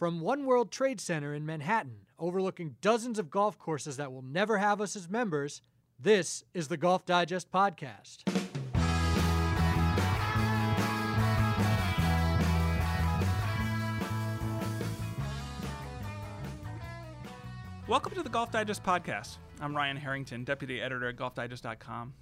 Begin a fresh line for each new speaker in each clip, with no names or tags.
From One World Trade Center in Manhattan, overlooking dozens of golf courses that will never have us as members, this is the Golf Digest Podcast.
Welcome to the Golf Digest podcast. I'm Ryan Harrington, deputy editor at golfdigest.com.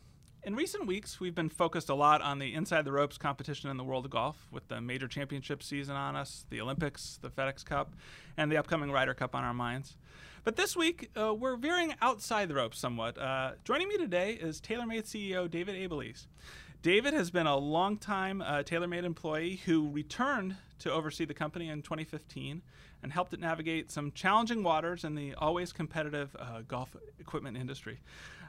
In recent weeks, we've been focused a lot on the inside the ropes competition in the world of golf, with the major championship season on us, the Olympics, the FedEx Cup, and the upcoming Ryder Cup on our minds. But this week, uh, we're veering outside the ropes somewhat. Uh, joining me today is TaylorMade CEO David Abeles. David has been a longtime uh, TaylorMade employee who returned to oversee the company in 2015 and helped it navigate some challenging waters in the always competitive uh, golf equipment industry.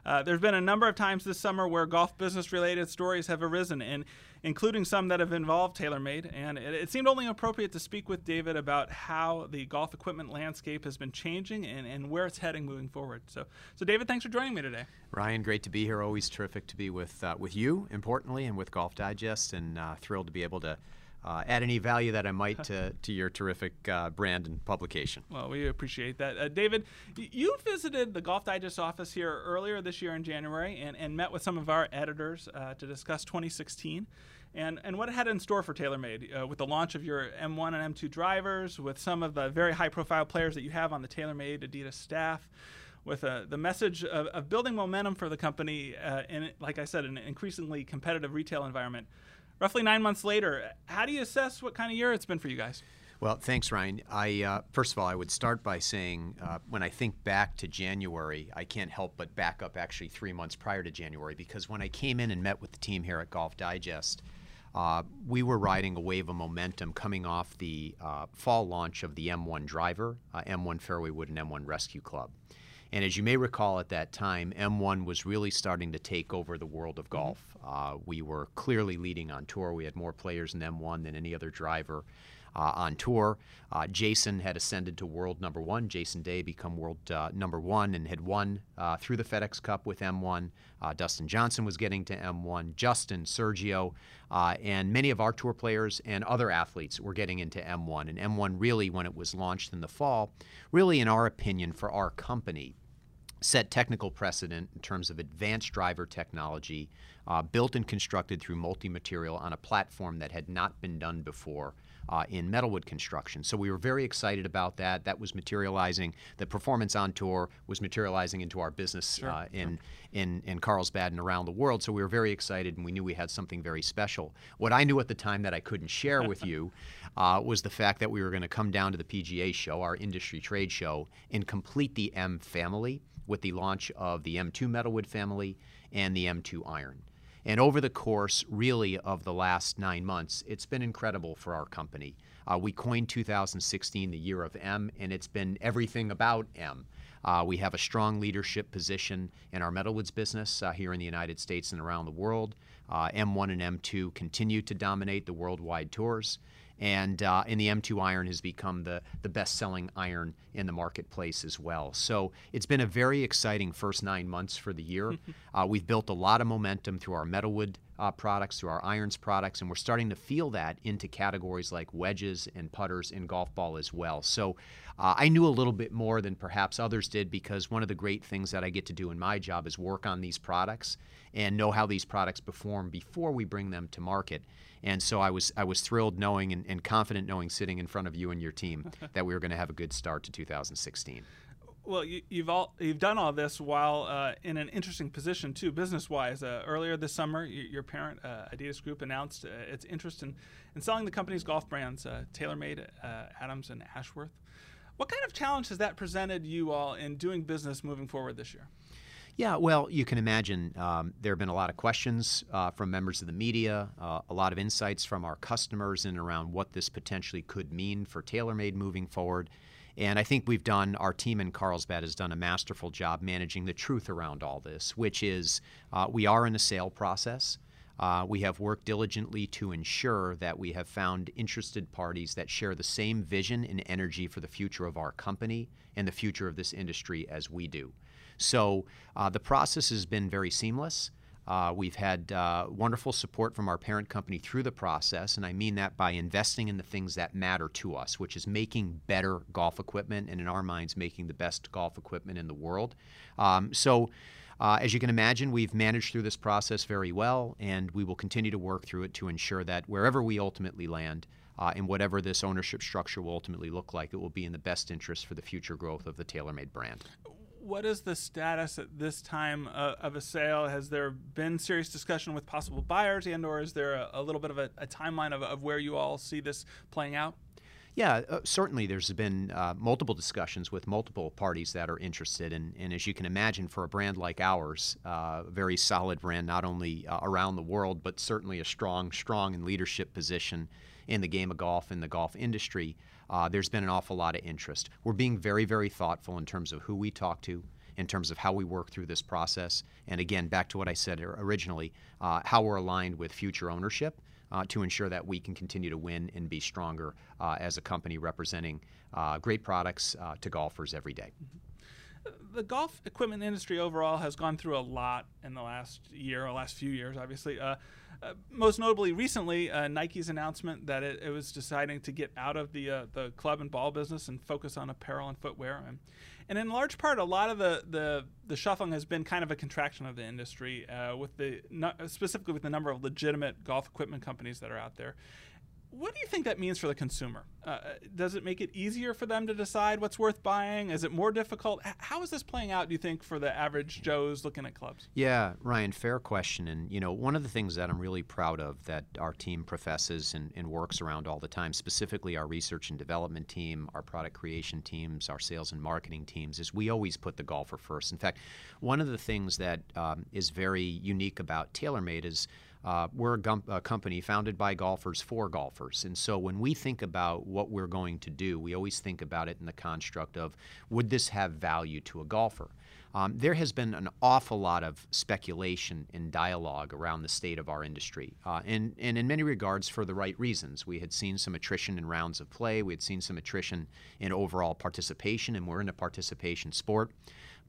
Uh, there's been a number of times this summer where golf business related stories have arisen, and including some that have involved TaylorMade. And it, it, seemed only appropriate to speak with David about how the golf equipment landscape has been changing and, and where it's heading moving forward. So, so David, thanks for joining me today.
Ryan, great to be here. Always terrific to be with uh, with you, importantly, and with Golf Digest, and uh, thrilled to be able to uh, add any value that I might to, to your terrific uh, brand and publication.
Well, we appreciate that. Uh, David, you visited the Golf Digest office here earlier this year in January and, and met with some of our editors uh, to discuss 2016 and, and what it had in store for TaylorMade uh, with the launch of your M1 and M2 drivers, with some of the very high profile players that you have on the TaylorMade Adidas staff with uh, the message of, of, building momentum for the company uh, in, like I said, an increasingly competitive retail environment roughly nine months later. How do you assess what kind of year it's been for you guys?
Well, thanks, Ryan. I uh, first of all, I would start by saying uh, when I think back to January, I can't help but back up actually three months prior to January because when I came in and met with the team here at Golf Digest, uh, we were riding a wave of momentum coming off the uh, fall launch of the M1 driver, uh, M1 Fairway Wood, and M1 Rescue Club. And as you may recall at that time, M1 was really starting to take over the world of mm-hmm. golf. Uh, we were clearly leading on tour. We had more players in M1 than any other driver. Uh, on tour. Uh, Jason had ascended to world number one. Jason Day become world uh, number one and had won uh, through the FedEx Cup with M1. Uh, Dustin Johnson was getting to M1. Justin, Sergio, uh, and many of our tour players and other athletes were getting into M1. And M1 really, when it was launched in the fall, really, in our opinion, for our company, set technical precedent in terms of advanced driver technology uh, built and constructed through multi-material on a platform that had not been done before uh, in metalwood construction. So we were very excited about that. That was materializing. The performance on tour was materializing into our business sure, uh, in, sure. in in Carlsbad and around the world. So we were very excited, and we knew we had something very special. What I knew at the time that I couldn't share with you uh, was the fact that we were going to come down to the PGA show, our industry trade show, and complete the M family with the launch of the M2 metalwood family and the M2 iron. And over the course, really, of the last nine months, it's been incredible for our company. Uh, we coined 2016 the year of M, and it's been everything about M. Uh, we have a strong leadership position in our metalwoods business uh, here in the United States and around the world. Uh, M1 and M2 continue to dominate the worldwide tours and uh, and the M2 iron has become the the best selling iron in the marketplace as well. So it's been a very exciting first nine months for the year. uh, we've built a lot of momentum through our metalwood uh, products, through our irons products, and we're starting to feel that into categories like wedges and putters and golf ball as well. So uh, I knew a little bit more than perhaps others did because one of the great things that I get to do in my job is work on these products and know how these products perform before we bring them to market. And so I was I was thrilled knowing and, and confident knowing sitting in front of you and your team that we were going to have a good start to 2016.
Well, you, have all you've done all this while uh, in an interesting position too, business-wise. Uh, earlier this summer, your parent uh, Adidas Group announced uh, its interest in, in selling the company's golf brands, uh, TaylorMade, uh, Adams, and Ashworth. What kind of challenge has that presented you all in doing business moving forward this year?
Yeah, well, you can imagine um, there have been a lot of questions uh, from members of the media, uh, a lot of insights from our customers in around what this potentially could mean for TaylorMade moving forward. And I think we've done, our team in Carlsbad has done a masterful job managing the truth around all this, which is uh, we are in a sale process. Uh, we have worked diligently to ensure that we have found interested parties that share the same vision and energy for the future of our company and the future of this industry as we do. So uh, the process has been very seamless. Uh, we've had uh, wonderful support from our parent company through the process, and I mean that by investing in the things that matter to us, which is making better golf equipment, and in our minds, making the best golf equipment in the world. Um, so, uh, as you can imagine, we've managed through this process very well, and we will continue to work through it to ensure that wherever we ultimately land, uh, and whatever this ownership structure will ultimately look like, it will be in the best interest for the future growth of the TaylorMade brand.
What is the status at this time uh, of a sale? Has there been serious discussion with possible buyers, and/or is there a, a little bit of a, a timeline of, of where you all see this playing out?
Yeah, uh, certainly there's been uh, multiple discussions with multiple parties that are interested. And, and, as you can imagine, for a brand like ours, uh, very solid brand, not only uh, around the world, but certainly a strong, strong in leadership position in the game of golf, in the golf industry, uh, there's been an awful lot of interest. We're being very, very thoughtful in terms of who we talk to, in terms of how we work through this process. And again, back to what I said originally, uh, how we're aligned with future ownership. Uh, to ensure that we can continue to win and be stronger uh, as a company representing uh, great products uh, to golfers every day.
Mm-hmm. The golf equipment industry overall has gone through a lot in the last year, or last few years, obviously. Most notably, recently, uh, Nike's announcement that it, it, was deciding to get out of the uh, the club and ball business and focus on apparel and footwear. And, and in large part, a lot of the, the, the shuffling has been kind of a contraction of the industry, uh, with the specifically with the number of legitimate golf equipment companies that are out there. What do you think that means for the consumer? Uh, does it make it easier for them to decide what's worth buying? Is it more difficult? How is this playing out, do you think, for the average Joes looking at clubs?
Yeah, Ryan, fair question. And, you know, one of the things that I'm really proud of that our team professes and, and works around all the time, specifically our research and development team, our product creation teams, our sales and marketing teams, is we always put the golfer first. In fact, one of the things that um, is very unique about TaylorMade is uh, we're a, a, company founded by golfers for golfers. And so when we think about what we're going to do, we always think about it in the construct of would this have value to a golfer? Um, there has been an awful lot of speculation and dialogue around the state of our industry, uh, and, and in many regards for the right reasons. We had seen some attrition in rounds of play, we had seen some attrition in overall participation, and we're in a participation sport.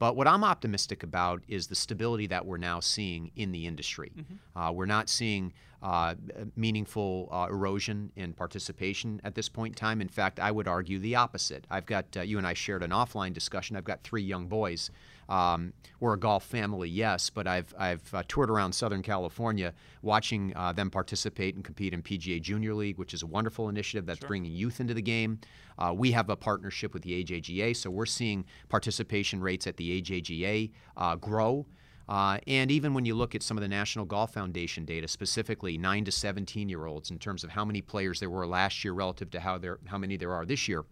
But what I'm optimistic about is the stability that we're now seeing in the industry. Mm-hmm. Uh, we're not seeing uh, meaningful uh, erosion in participation at this point in time. In fact, I would argue the opposite. I've got, uh, you and I shared an offline discussion. I've got three young boys um, we're a golf family, yes, but I've, I've uh, toured around Southern California watching uh, them participate and compete in PGA Junior League, which is a wonderful initiative that's sure. bringing youth into the game. Uh, we have a partnership with the AJGA, so we're seeing participation rates at the AJGA uh, grow. Uh, and even when you look at some of the National Golf Foundation data, specifically 9 to 17 year olds, in terms of how many players there were last year relative to how, there, how many there are this year,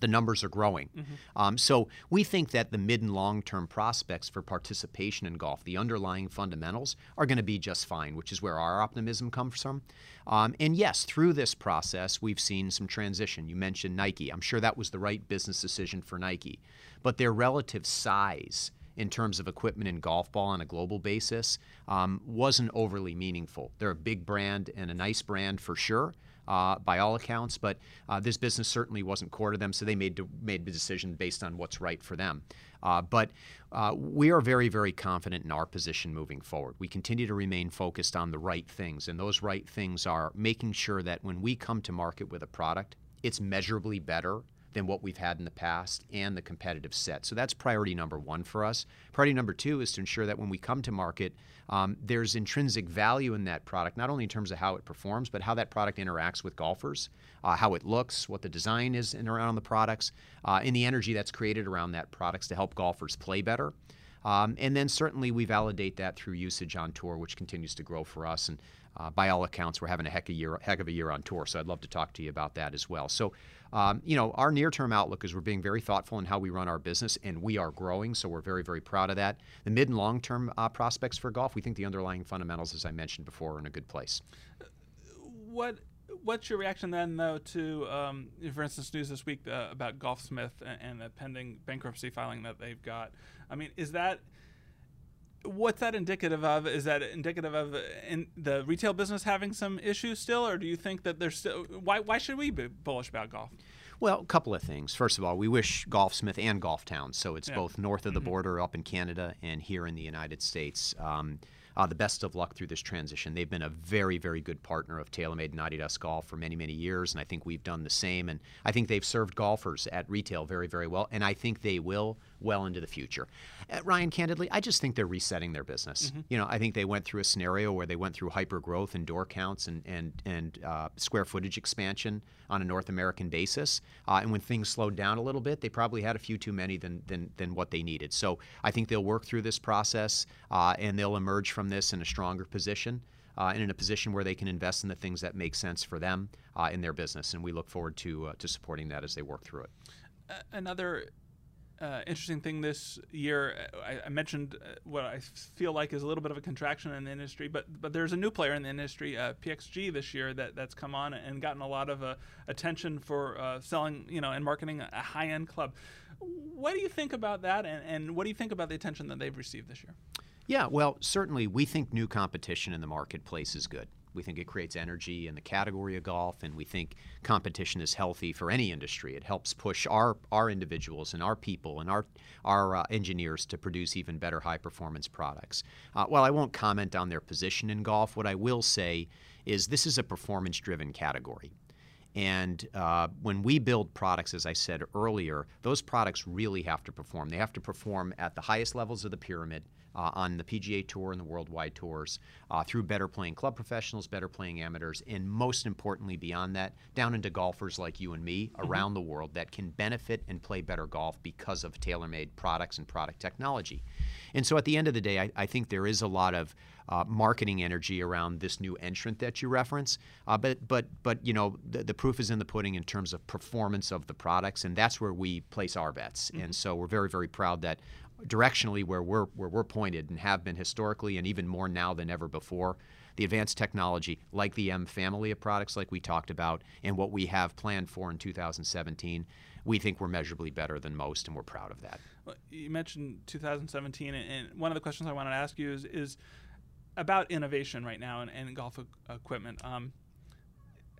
the numbers are growing. Mm-hmm. Um, so we think that the mid and long term prospects for participation in golf, the underlying fundamentals, are going to be just fine, which is where our optimism comes from. Um, and yes, through this process, we've seen some transition. You mentioned Nike. I'm sure that was the right business decision for Nike. But their relative size in terms of equipment and golf ball on a global basis um, wasn't overly meaningful. They're a big brand and a nice brand for sure uh, by all accounts, but uh, this business certainly wasn't core to them, so they made made the decision based on what's right for them. Uh, but uh, we are very, very confident in our position moving forward. We continue to remain focused on the right things, and those right things are making sure that when we come to market with a product, it's measurably better than what we've had in the past and the competitive set. So that's priority number one for us. Priority number two is to ensure that when we come to market, um, there's intrinsic value in that product, not only in terms of how it performs, but how that product interacts with golfers, uh, how it looks, what the design is in around the products, uh, and the energy that's created around that products to help golfers play better. Um, and then certainly we validate that through usage on tour, which continues to grow for us. And uh, by all accounts, we're having a heck, a year, heck of a year on tour. So I'd love to talk to you about that as well. So, um, you know, our near-term outlook is we're being very thoughtful in how we run our business, and we are growing. So we're very, very proud of that. The mid and long-term uh, prospects for golf, we think the underlying fundamentals, as I mentioned before, are in a good place.
What what's your reaction then, though, to, um, for instance, news this week uh, about Golfsmith and, and the pending bankruptcy filing that they've got? I mean, is that what's that indicative of? Is that indicative of uh, in the retail business having some issues still, or do you think that there's still why why should we be bullish about golf?
Well, a couple of things. First of all, we wish Golfsmith and Golf Town, so it's yeah. both north of the mm-hmm. border up in Canada and here in the United States. Um, uh, the best of luck through this transition. They've been a very, very good partner of TaylorMade and Adidas Golf for many, many years, and I think we've done the same. And I think they've served golfers at retail very, very well, and I think they will well into the future. Uh, Ryan, candidly, I just think they're resetting their business. Mm-hmm. You know, I think they went through a scenario where they went through hyper growth and door counts and and and uh, square footage expansion on a North American basis. Uh, and when things slowed down a little bit, they probably had a few too many than than than what they needed. So I think they'll work through this process uh, and they'll emerge from this in a stronger position. Uh, and in a position where they can invest in the things that make sense for them uh, in their business, and we look forward to uh, to supporting that as they work through it.
another uh, interesting thing this year. Uh, I, I, mentioned uh, what I feel like is a little bit of a contraction in the industry, but but there's a new player in the industry, uh, PXG, this year that that's come on and gotten a lot of uh, attention for uh, selling, you know, and marketing a high end club. What do you think about that, and, and what do you think about the attention that they've received this year?
Yeah, well, certainly we think new competition in the marketplace is good. We think it creates energy in the category of golf, and we think competition is healthy for any industry. It helps push our, our individuals and our people and our, our uh, engineers to produce even better high performance products. Uh, while I won't comment on their position in golf, what I will say is this is a performance driven category. And uh, when we build products, as I said earlier, those products really have to perform. They have to perform at the highest levels of the pyramid uh, on the PGA Tour and the worldwide tours uh, through better playing club professionals, better playing amateurs, and most importantly, beyond that, down into golfers like you and me mm-hmm. around the world that can benefit and play better golf because of TaylorMade products and product technology. And so at the end of the day, I, I think there is a lot of uh, marketing energy around this new entrant that you reference. Uh, but but but you know the, the, proof is in the pudding in terms of performance of the products, and that's where we place our bets. Mm-hmm. And so we're very very proud that directionally where we're where we're pointed and have been historically and even more now than ever before the advanced technology like the M family of products like we talked about and what we have planned for in 2017 we think we're measurably better than most and we're proud of that.
You mentioned 2017 and one of the questions I wanted to ask you is is about innovation right now in, in golf equipment. Um,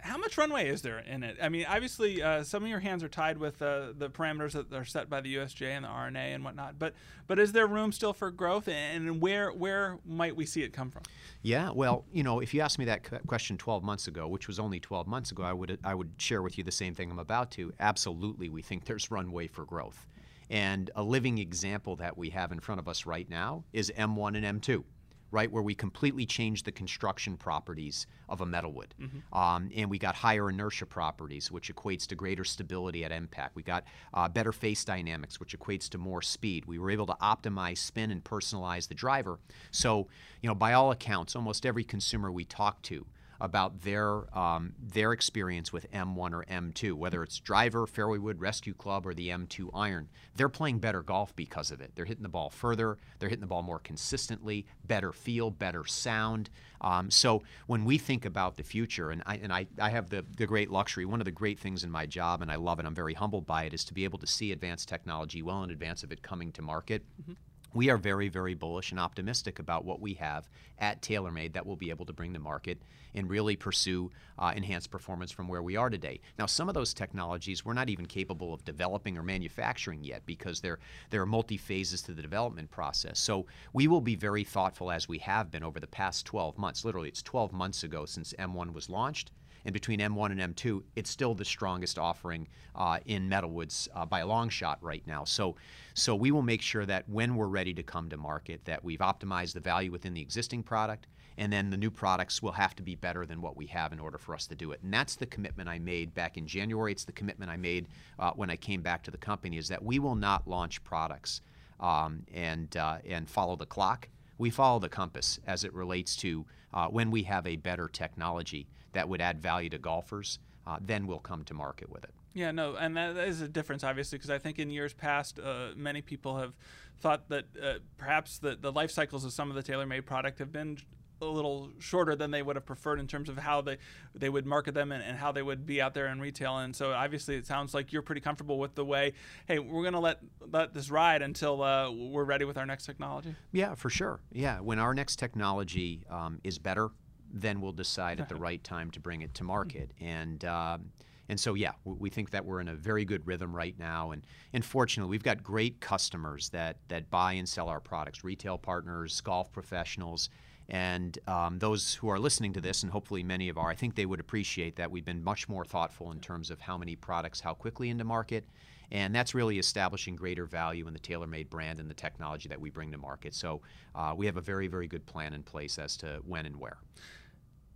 how much runway is there in it? I mean, obviously, uh, some of your hands are tied with uh, the parameters that are set by the USGA and the R&A and whatnot. But but is there room still for growth, and where where might we see it come from?
Yeah, well, you know, if you asked me that question 12 months ago, which was only 12 months ago, I would I would share with you the same thing I'm about to. Absolutely, we think there's runway for growth, and a living example that we have in front of us right now is M1 and M2 right, where we completely changed the construction properties of a metalwood. Mm-hmm. Um, and we got higher inertia properties, which equates to greater stability at impact. We got uh, better face dynamics, which equates to more speed. We were able to optimize spin and personalize the driver. So, you know, by all accounts, almost every consumer we talk to about their um, their experience with M1 or M2, whether it's driver, fairway wood, rescue club, or the M2 iron. They're playing better golf because of it. They're hitting the ball further. They're hitting the ball more consistently, better feel, better sound. Um, so when we think about the future, and I and I, I have the the great luxury. One of the great things in my job, and I love it. I'm very humbled by it, is to be able to see advanced technology well in advance of it coming to market. Mm-hmm we are very, very bullish and optimistic about what we have at TaylorMade that we'll be able to bring to market and really pursue uh, enhanced performance from where we are today. Now, some of those technologies we're not even capable of developing or manufacturing yet because there, there are multi phases to the development process. So we will be very thoughtful as we have been over the past 12 months. Literally, it's 12 months ago since M1 was launched and between M1 and M2, it's still the strongest offering uh, in metalwoods uh, by a long shot right now. So, so we will make sure that when we're ready to come to market, that we've optimized the value within the existing product, and then the new products will have to be better than what we have in order for us to do it. And that's the commitment I made back in January. It's the commitment I made uh, when I came back to the company is that we will not launch products um, and uh, and follow the clock. We follow the compass as it relates to uh, when we have a better technology that would add value to golfers, uh, then we'll come to market with it.
Yeah, no, and that is a difference, obviously, because I think in years past, uh, many people have thought that uh, perhaps the, the life cycles of some of the TaylorMade product have been a little shorter than they would have preferred in terms of how they they would market them and, and how they would be out there in retail. And so obviously, it sounds like you're pretty comfortable with the way. Hey, we're going to let let this ride until uh, we're ready with our next technology.
Yeah, for sure. Yeah, when our next technology um, is better then we'll decide at the right time to bring it to market. And um, and so yeah, we think that we're in a very good rhythm right now. And and fortunately, we've got great customers that that buy and sell our products, retail partners, golf professionals. And um, those who are listening to this, and hopefully many of our, I think they would appreciate that we've been much more thoughtful in terms of how many products, how quickly into market. And that's really establishing greater value in the TaylorMade brand and the technology that we bring to market. So uh, we have a very, very good plan in place as to when and where.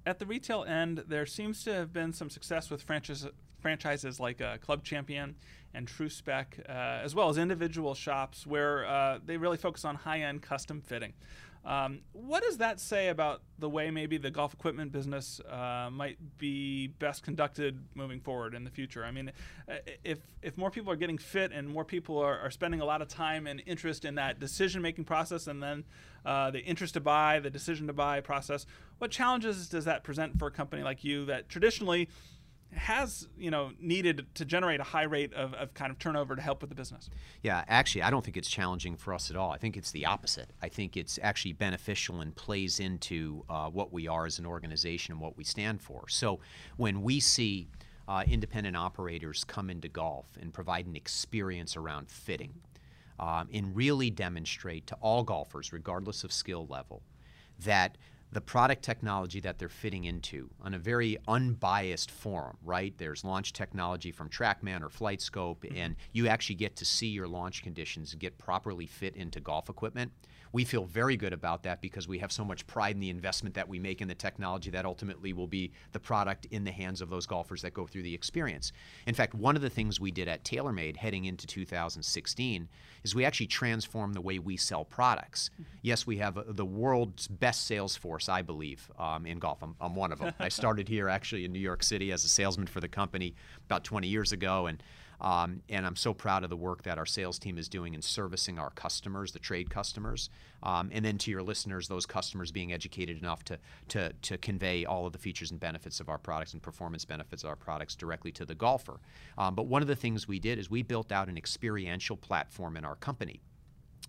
At the retail end, there seems to have been some success with franchise, franchises like uh, Club Champion and True Spec, uh, as well as individual shops where uh, they really focus on high end custom fitting. Um, what does that say about the way maybe the golf equipment business uh, might be best conducted moving forward in the future? I mean, uh, if if more people are getting fit and more people are, are spending a lot of time and interest in that decision making process, and then uh, the interest to buy, the decision to buy process, what challenges does that present for a company like you that traditionally has you know needed to generate a high rate of, of kind of turnover to help with the business.
Yeah actually i don't think it's challenging for us at all. I think it's the opposite. I think it's actually beneficial and plays into uh, what we are as an organization and what we stand for. So when we see uh, independent operators come into golf and provide an experience around fitting um, and really demonstrate to all golfers regardless of skill level that the product technology that they're fitting into on a very unbiased forum, right? There's launch technology from TrackMan or FlightScope, mm-hmm. and you actually get to see your launch conditions get properly fit into golf equipment. We feel very good about that because we have so much pride in the investment that we make in the technology that ultimately will be the product in the hands of those golfers that go through the experience. In fact, one of the things we did at TaylorMade heading into 2016 is we actually transformed the way we sell products. Mm-hmm. Yes, we have the world's best sales force, I believe, um, in golf. I'm, I'm one of them. I started here actually in New York City as a salesman for the company about 20 years ago, and um, and I'm so proud of the work that our sales team is doing in servicing our customers, the trade customers. Um, and then to your listeners, those customers being educated enough to, to, to convey all of the features and benefits of our products and performance benefits of our products directly to the golfer. Um, but one of the things we did is we built out an experiential platform in our company.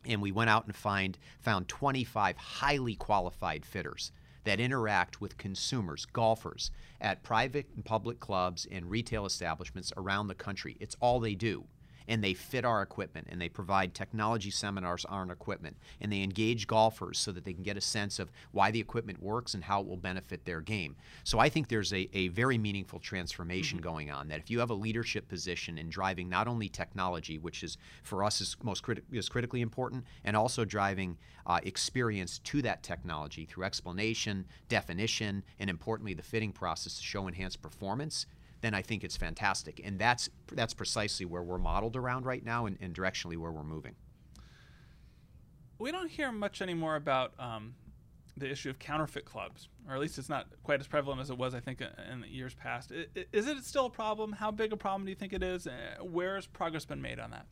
And we went out and find, found 25 highly qualified fitters that interact with consumers, golfers, at private and public clubs and retail establishments around the country. It's all they do and they fit our equipment and they provide technology seminars on our equipment and they engage golfers so that they can get a sense of why the equipment works and how it will benefit their game. So I think there's a, a very meaningful transformation mm-hmm. going on that if you have a leadership position in driving not only technology, which is for us is most criti- is critically important, and also driving uh, experience to that technology through explanation, definition, and importantly the fitting process to show enhanced performance then I think it's fantastic. And that's that's precisely where we're modeled around right now and, and directionally where we're moving.
We don't hear much anymore about um, the issue of counterfeit clubs, or at least it's not quite as prevalent as it was, I think, in the years past. Is it still a problem? How big a problem do you think it is? Uh, where has progress been made on that?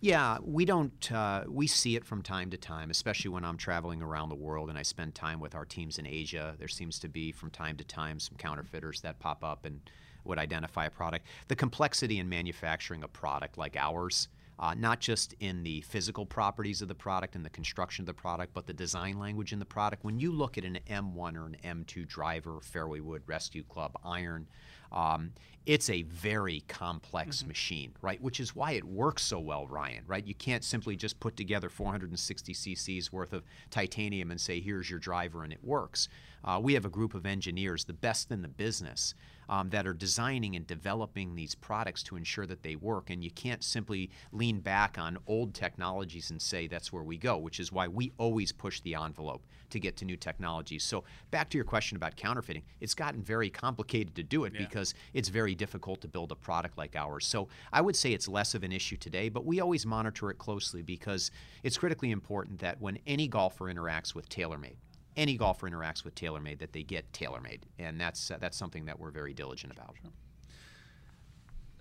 Yeah, we don't. Uh, we see it from time to time, especially when I'm traveling around the world and I spend time with our teams in Asia. There seems to be from time to time some counterfeiters that pop up and would identify a product. The complexity in manufacturing a product like ours, uh, not just in the physical properties of the product and the construction of the product, but the design language in the product. When you look at an M1 or an M2 driver, fairway wood, rescue club, iron, um, it's a very complex mm-hmm. machine, right? Which is why it works so well, Ryan, right? You can't simply just put together 460 cc's worth of titanium and say, here's your driver, and it works. Uh, we have a group of engineers, the best in the business, um, that are designing and developing these products to ensure that they work. And you can't simply lean back on old technologies and say that's where we go, which is why we always push the envelope to get to new technologies. So, back to your question about counterfeiting, it's gotten very complicated to do it yeah. because it's very difficult to build a product like ours. So, I would say it's less of an issue today, but we always monitor it closely because it's critically important that when any golfer interacts with TaylorMade, any golfer interacts with TaylorMade that they get TaylorMade, and that's uh, that's something that we're very diligent about. Sure.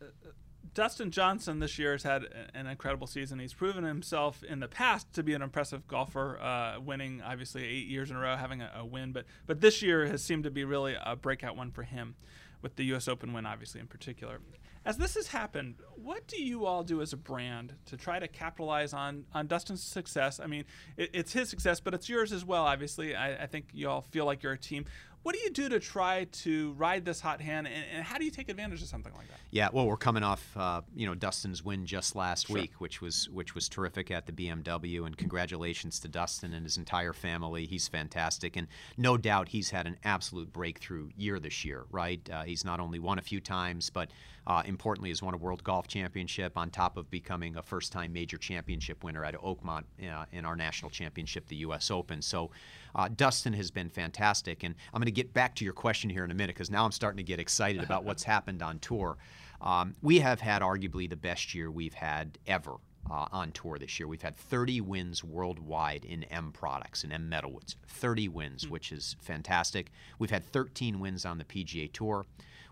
Uh, Dustin Johnson this year has had an incredible season. He's proven himself in the past to be an impressive golfer, uh, winning obviously eight years in a row, having a, a, win. But but this year has seemed to be really a breakout one for him, with the U.S. Open win obviously in particular. As this has happened, what do you all do as a brand to try to capitalize on on Dustin's success? I mean, it, it's his success, but it's yours as well. Obviously, I, I, think you all feel like you're a team. What do you do to try to ride this hot hand, and, and how do you take advantage of something like that?
Yeah, well, we're coming off, uh, you know, Dustin's win just last
Sure.
week, which was which was terrific at the BMW, and congratulations to Dustin and his entire family. He's fantastic, and no doubt he's had an absolute breakthrough year this year. Right? Uh, he's not only won a few times, but uh, importantly, has won a World Golf Championship on top of becoming a first-time major championship winner at Oakmont uh, in our national championship, the U.S. Open. So. Uh, Dustin has been fantastic, and I'm going to get back to your question here in a minute because now I'm starting to get excited about what's happened on tour. Um, we have had arguably the best year we've had ever uh, on tour this year. We've had 30 wins worldwide in M products and M metalwoods. 30 wins, which is fantastic. We've had 13 wins on the PGA Tour.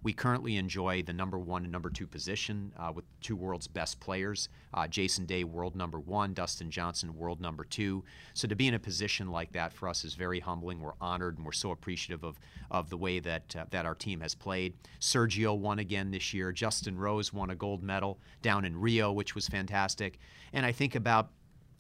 We currently enjoy the number one and number two position uh, with two world's best players uh, Jason Day, world number one, Dustin Johnson, world number two. So to be in a position like that for us is very humbling. We're honored and we're so appreciative of, of the way that, uh, that our team has played. Sergio won again this year. Justin Rose won a gold medal down in Rio, which was fantastic. And I think about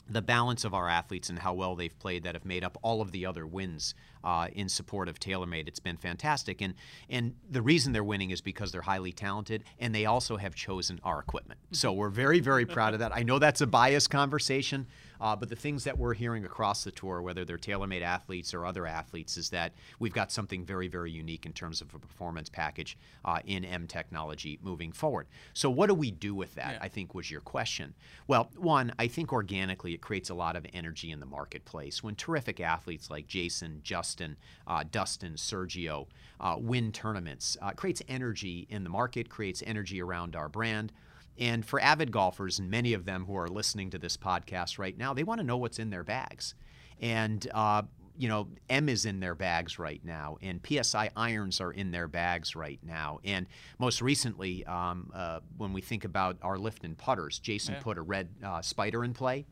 the balance of our athletes and how well they've played that have made up all of the other wins uh, in support of TaylorMade. It's been fantastic, and and the reason they're winning is because they're highly talented, and they also have chosen our equipment. So we're very very proud of that. I know that's a biased conversation, uh, but the things that we're hearing across the tour, whether they're TaylorMade athletes or other athletes, is that we've got something very very unique in terms of a performance package uh, in M technology moving forward. So what do we do with that?
Yeah.
I think was your question. Well, one, I think organically it creates a lot of energy in the marketplace when terrific athletes like Jason, Justin, uh, Dustin, Sergio uh, win tournaments. Uh, it creates energy in the market, creates energy around our brand. And for avid golfers, and many of them who are listening to this podcast right now, they want to know what's in their bags. And uh, you know, M is in their bags right now, and PSI irons are in their bags right now. And most recently, um, uh, when we think about our lift and putters, Jason
Yeah.
put a red uh, spider in play.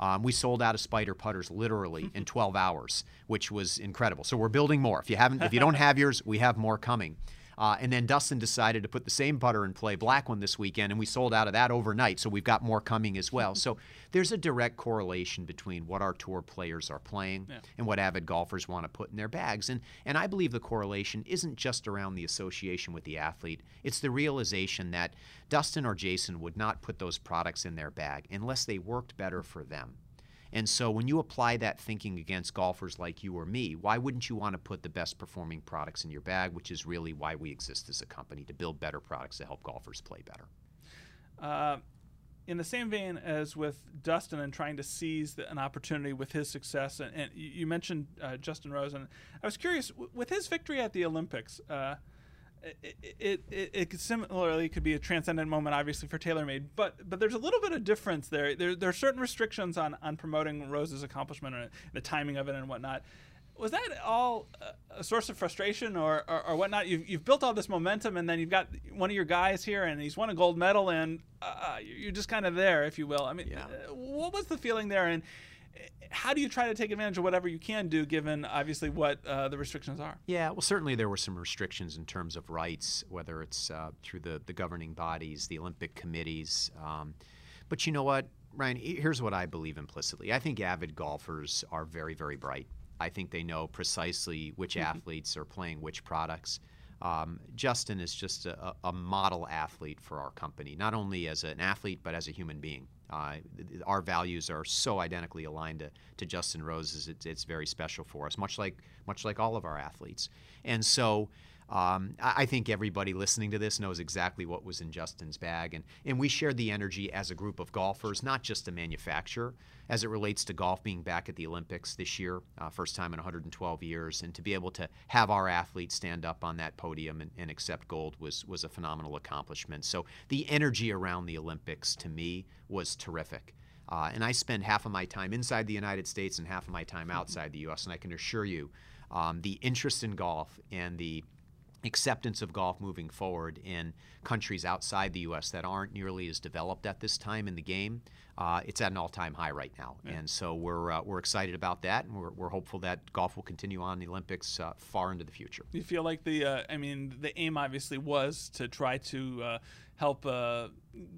Um, we sold out of spider putters literally in 12 hours, which was incredible. So we're building more. If you haven't, if you don't have yours, we have more coming. Uh, and then Dustin decided to put the same putter in play, black one this weekend, and we sold out of that overnight. So we've got more coming as well. so there's a direct correlation between what our tour players are playing
Yeah.
and what avid golfers want to put in their bags. And and I believe the correlation isn't just around the association with the athlete. It's the realization that Dustin or Jason would not put those products in their bag unless they worked better for them. And so when you apply that thinking against golfers like you or me, why wouldn't you want to put the best performing products in your bag, which is really why we exist as a company to build better products to help golfers play better.
Uh, in the same vein as with Dustin and trying to seize the, an opportunity with his success, and, and you mentioned uh, Justin Rose, and I was curious w- with his victory at the Olympics. Uh, it, it, it, it could similarly could be a transcendent moment, obviously for TaylorMade, but but there's a little bit of difference there. There, there are certain restrictions on, on promoting Rose's accomplishment and the timing of it and whatnot. Was that all a- source of frustration or, or, or whatnot? You've, you've built all this momentum, and then you've got one of your guys here, and he's won a gold medal, and uh, you're just kind of there, if you will. I mean,
Yeah.
uh, what was the feeling there, and how do you try to take advantage of whatever you can do, given obviously what uh, the restrictions are?
Yeah, well, certainly there were some restrictions in terms of rights, whether it's uh, through the, the governing bodies, the Olympic committees. Um, but you know what, Ryan? Here's what I believe implicitly. I think avid golfers are very, very bright. I think they know precisely which athletes are playing which products. Um, Justin is just a a model athlete for our company, not only as an athlete, but as a human being. Uh, our values are so identically aligned to, to Justin Rose's. It's, it's very special for us, much like much like all of our athletes. And so, um, I, I think everybody listening to this knows exactly what was in Justin's bag, and and we shared the energy as a group of golfers, not just a manufacturer, as it relates to golf being back at the Olympics this year, uh, first time in 112 years, and to be able to have our athletes stand up on that podium and, and accept gold was was a phenomenal accomplishment. So the energy around the Olympics to me was terrific. Uh, and I spend half of my time inside the United States and half of my time outside the U.S. And I can assure you, um, the interest in golf and the acceptance of golf moving forward in countries outside the U.S. that aren't nearly as developed at this time in the game, uh, it's at an all-time high right now. And so we're uh, we're excited about that, and we're, we're hopeful that golf will continue on the Olympics uh, far into the future.
You feel like the, uh, I mean, the aim obviously was to try to uh, help uh,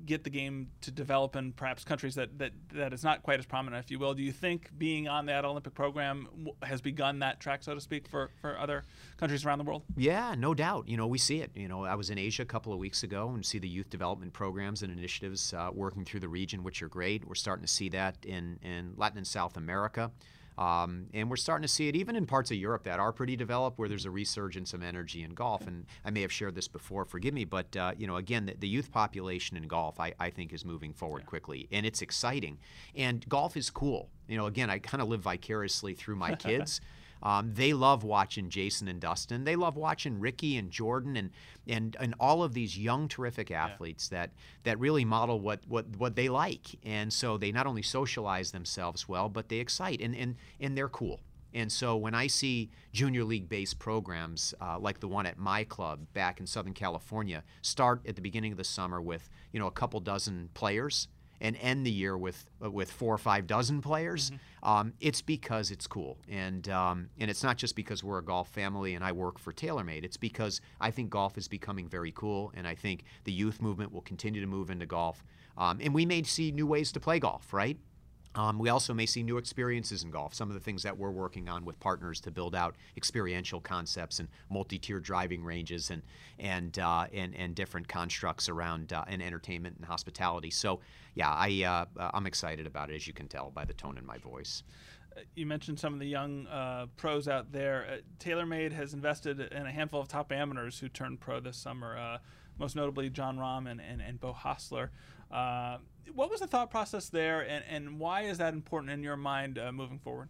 get the game to develop in perhaps countries that, that that is not quite as prominent, if you will. Do you think being on that Olympic program has begun that track, so to speak, for, for other countries around the world?
Yeah, no doubt. You know, we see it. You know, I was in Asia a couple of weeks ago and see the youth development programs and initiatives uh, working through the region, which are great. We're starting to see that in, in Latin and South America. Um, and we're starting to see it even in parts of Europe that are pretty developed, where there's a resurgence of energy in golf. And I may have shared this before, forgive me, but uh, you know, again, the, the, youth population in golf, I, I think, is moving forward yeah. quickly, and it's exciting. And golf is cool. You know, again, I kind of live vicariously through my kids. Um, they love watching Jason and Dustin. They love watching Rickie and Jordan and and, and all of these young, terrific athletes yeah. that that really model what, what what they like. And so they not only socialize themselves well, but they excite and and and they're cool. And so when I see junior league based programs uh, like the one at my club back in Southern California start at the beginning of the summer with you know a couple dozen players and end the year with with four or five dozen players, mm-hmm. um, it's because it's cool, and um, and it's not just because we're a golf family and I work for TaylorMade. It's because I think golf is becoming very cool, and I think the youth movement will continue to move into golf, um, and we may see new ways to play golf, right? Um, we also may see new experiences in golf. Some of the things that we're working on with partners to build out experiential concepts and multi-tier driving ranges and and uh, and, and different constructs around uh, and entertainment and hospitality. So, yeah, I uh, I'm excited about it, as you can tell by the tone in my voice.
Uh, you mentioned some of the young uh, pros out there. Uh, TaylorMade has invested in a handful of top amateurs who turned pro this summer. most notably, Jon Rahm and, and, and Beau Hossler. Uh, what was the thought process there, and, and why is that important in your mind uh, moving forward?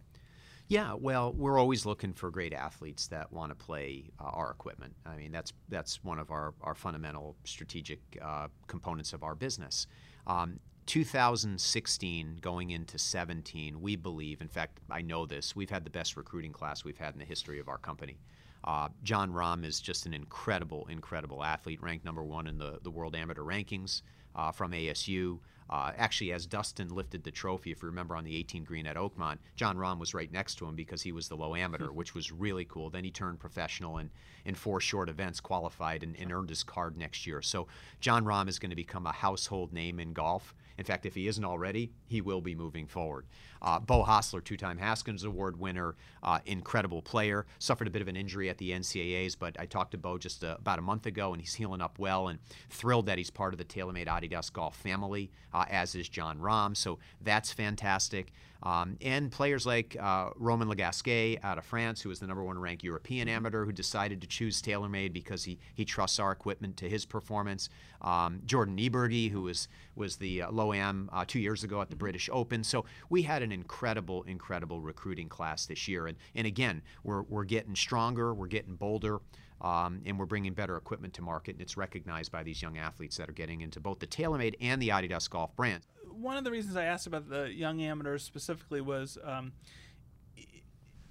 Yeah, well, we're always looking for great athletes that want to play uh, our equipment. I mean, that's that's one of our, our fundamental strategic uh, components of our business. Um, 2016 going into 17, we believe, in fact, I know this, we've had the best recruiting class we've had in the history of our company. Uh, Jon Rahm is just an incredible, incredible athlete, ranked number one in the, the world amateur rankings uh, from ASU. Uh, actually, as Dustin lifted the trophy, if you remember on the 18 green at Oakmont, Jon Rahm was right next to him because he was the low amateur, which was really cool. Then he turned professional and in four short events qualified and, and earned his card next year. So Jon Rahm is going to become a household name in golf. In fact, if he isn't already, he will be moving forward. Uh, Beau Hossler, two-time Haskins Award winner, uh, incredible player, suffered a bit of an injury at the NCAAs, but I talked to Beau just uh, about a month ago, and he's healing up well, and thrilled that he's part of the TaylorMade Adidas Golf family, uh, as is Jon Rahm. So that's fantastic. Um, and players like uh, Romain Langasque out of France, who was the number one ranked European mm-hmm. amateur, who decided to choose TaylorMade because he, he trusts our equipment to his performance. Um, Jordan Niebrugge, who was, was the uh, low am uh, two years ago at the mm-hmm. British Open. So we had an incredible, incredible recruiting class this year. And, and again, we're, we're getting stronger, we're getting bolder. Um, and we're bringing better equipment to market, and it's recognized by these young athletes that are getting into both the TaylorMade and the Adidas Golf brand
one of the reasons I asked about the young amateurs specifically was um,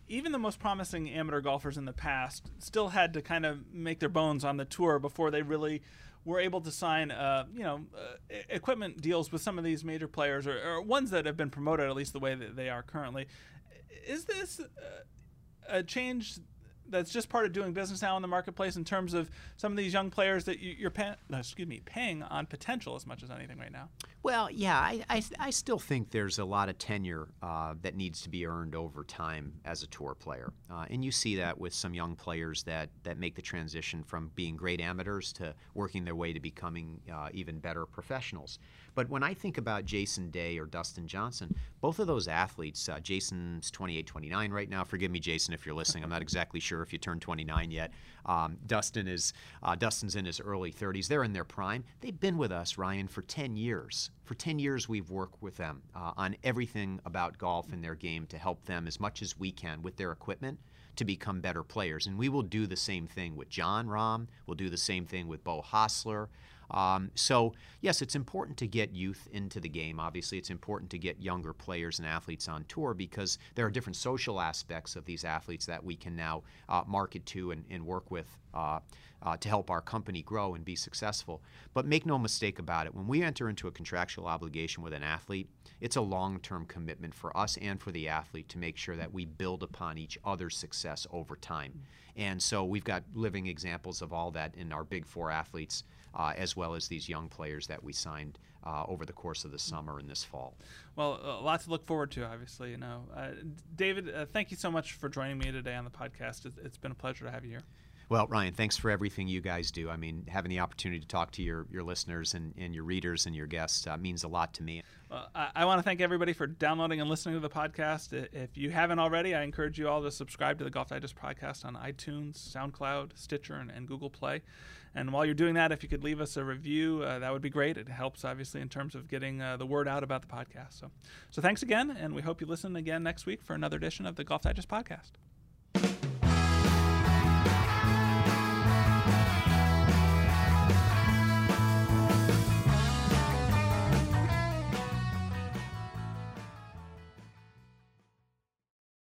even the most promising amateur golfers in the past still had to kind of make their bones on the tour before they really were able to sign, uh, you know, uh, equipment deals with some of these major players or, or, ones that have been promoted at least the way that they are currently. Is this uh, a change that's just part of doing business now in the marketplace in terms of some of these young players that you, are paying, excuse me, paying on potential as much as anything right now?
Well, yeah, I, I, I still think there's a lot of tenure uh, that needs to be earned over time as a tour player, uh, and you see that with some young players that that make the transition from being great amateurs to working their way to becoming uh, even better professionals. But when I think about Jason Day or Dustin Johnson, both of those athletes, uh, Jason's 28, 29 right now. Forgive me, Jason, if you're listening. I'm not exactly sure if you turn 29 yet. Um, Dustin is uh, Dustin's in his early 30s. They're in their prime. They've been with us, Ryan, for 10 years. For 10 years, we've worked with them uh, on everything about golf and their game to help them as much as we can with their equipment to become better players. And we will do the same thing with Jon Rahm. We'll do the same thing with Beau Hossler. Um, so, yes, it's important to get youth into the game. Obviously, it's important to get younger players and athletes on tour because there are different social aspects of these athletes that we can now uh, market to and, and work with. Uh, uh, to help our company grow and be successful. But make no mistake about it, when we enter into a contractual obligation with an athlete, it's a long term commitment for us and for the athlete to make sure that we build upon each other's success over time. And so we've got living examples of all that in our big four athletes uh, as well as these young players that we signed uh, over the course of the summer and this fall.
Well, a lot to look forward to, obviously. You know, uh, David, uh, thank you so much for joining me today on the podcast. It's, it's been a pleasure to have you here.
Well, Ryan, thanks for everything you guys do. I mean, having the opportunity to talk to your, your listeners and, and your readers and your guests uh, means a lot to me.
Well, I, I want to thank everybody for downloading and listening to the podcast. If you haven't already, I encourage you all to subscribe to the Golf Digest podcast on iTunes, SoundCloud, Stitcher, and, and Google Play. And while you're doing that, if you could leave us a review, uh, that would be great. It helps, obviously, in terms of getting uh, the word out about the podcast. So, so thanks again, and we hope you listen again next week for another edition of the Golf Digest podcast.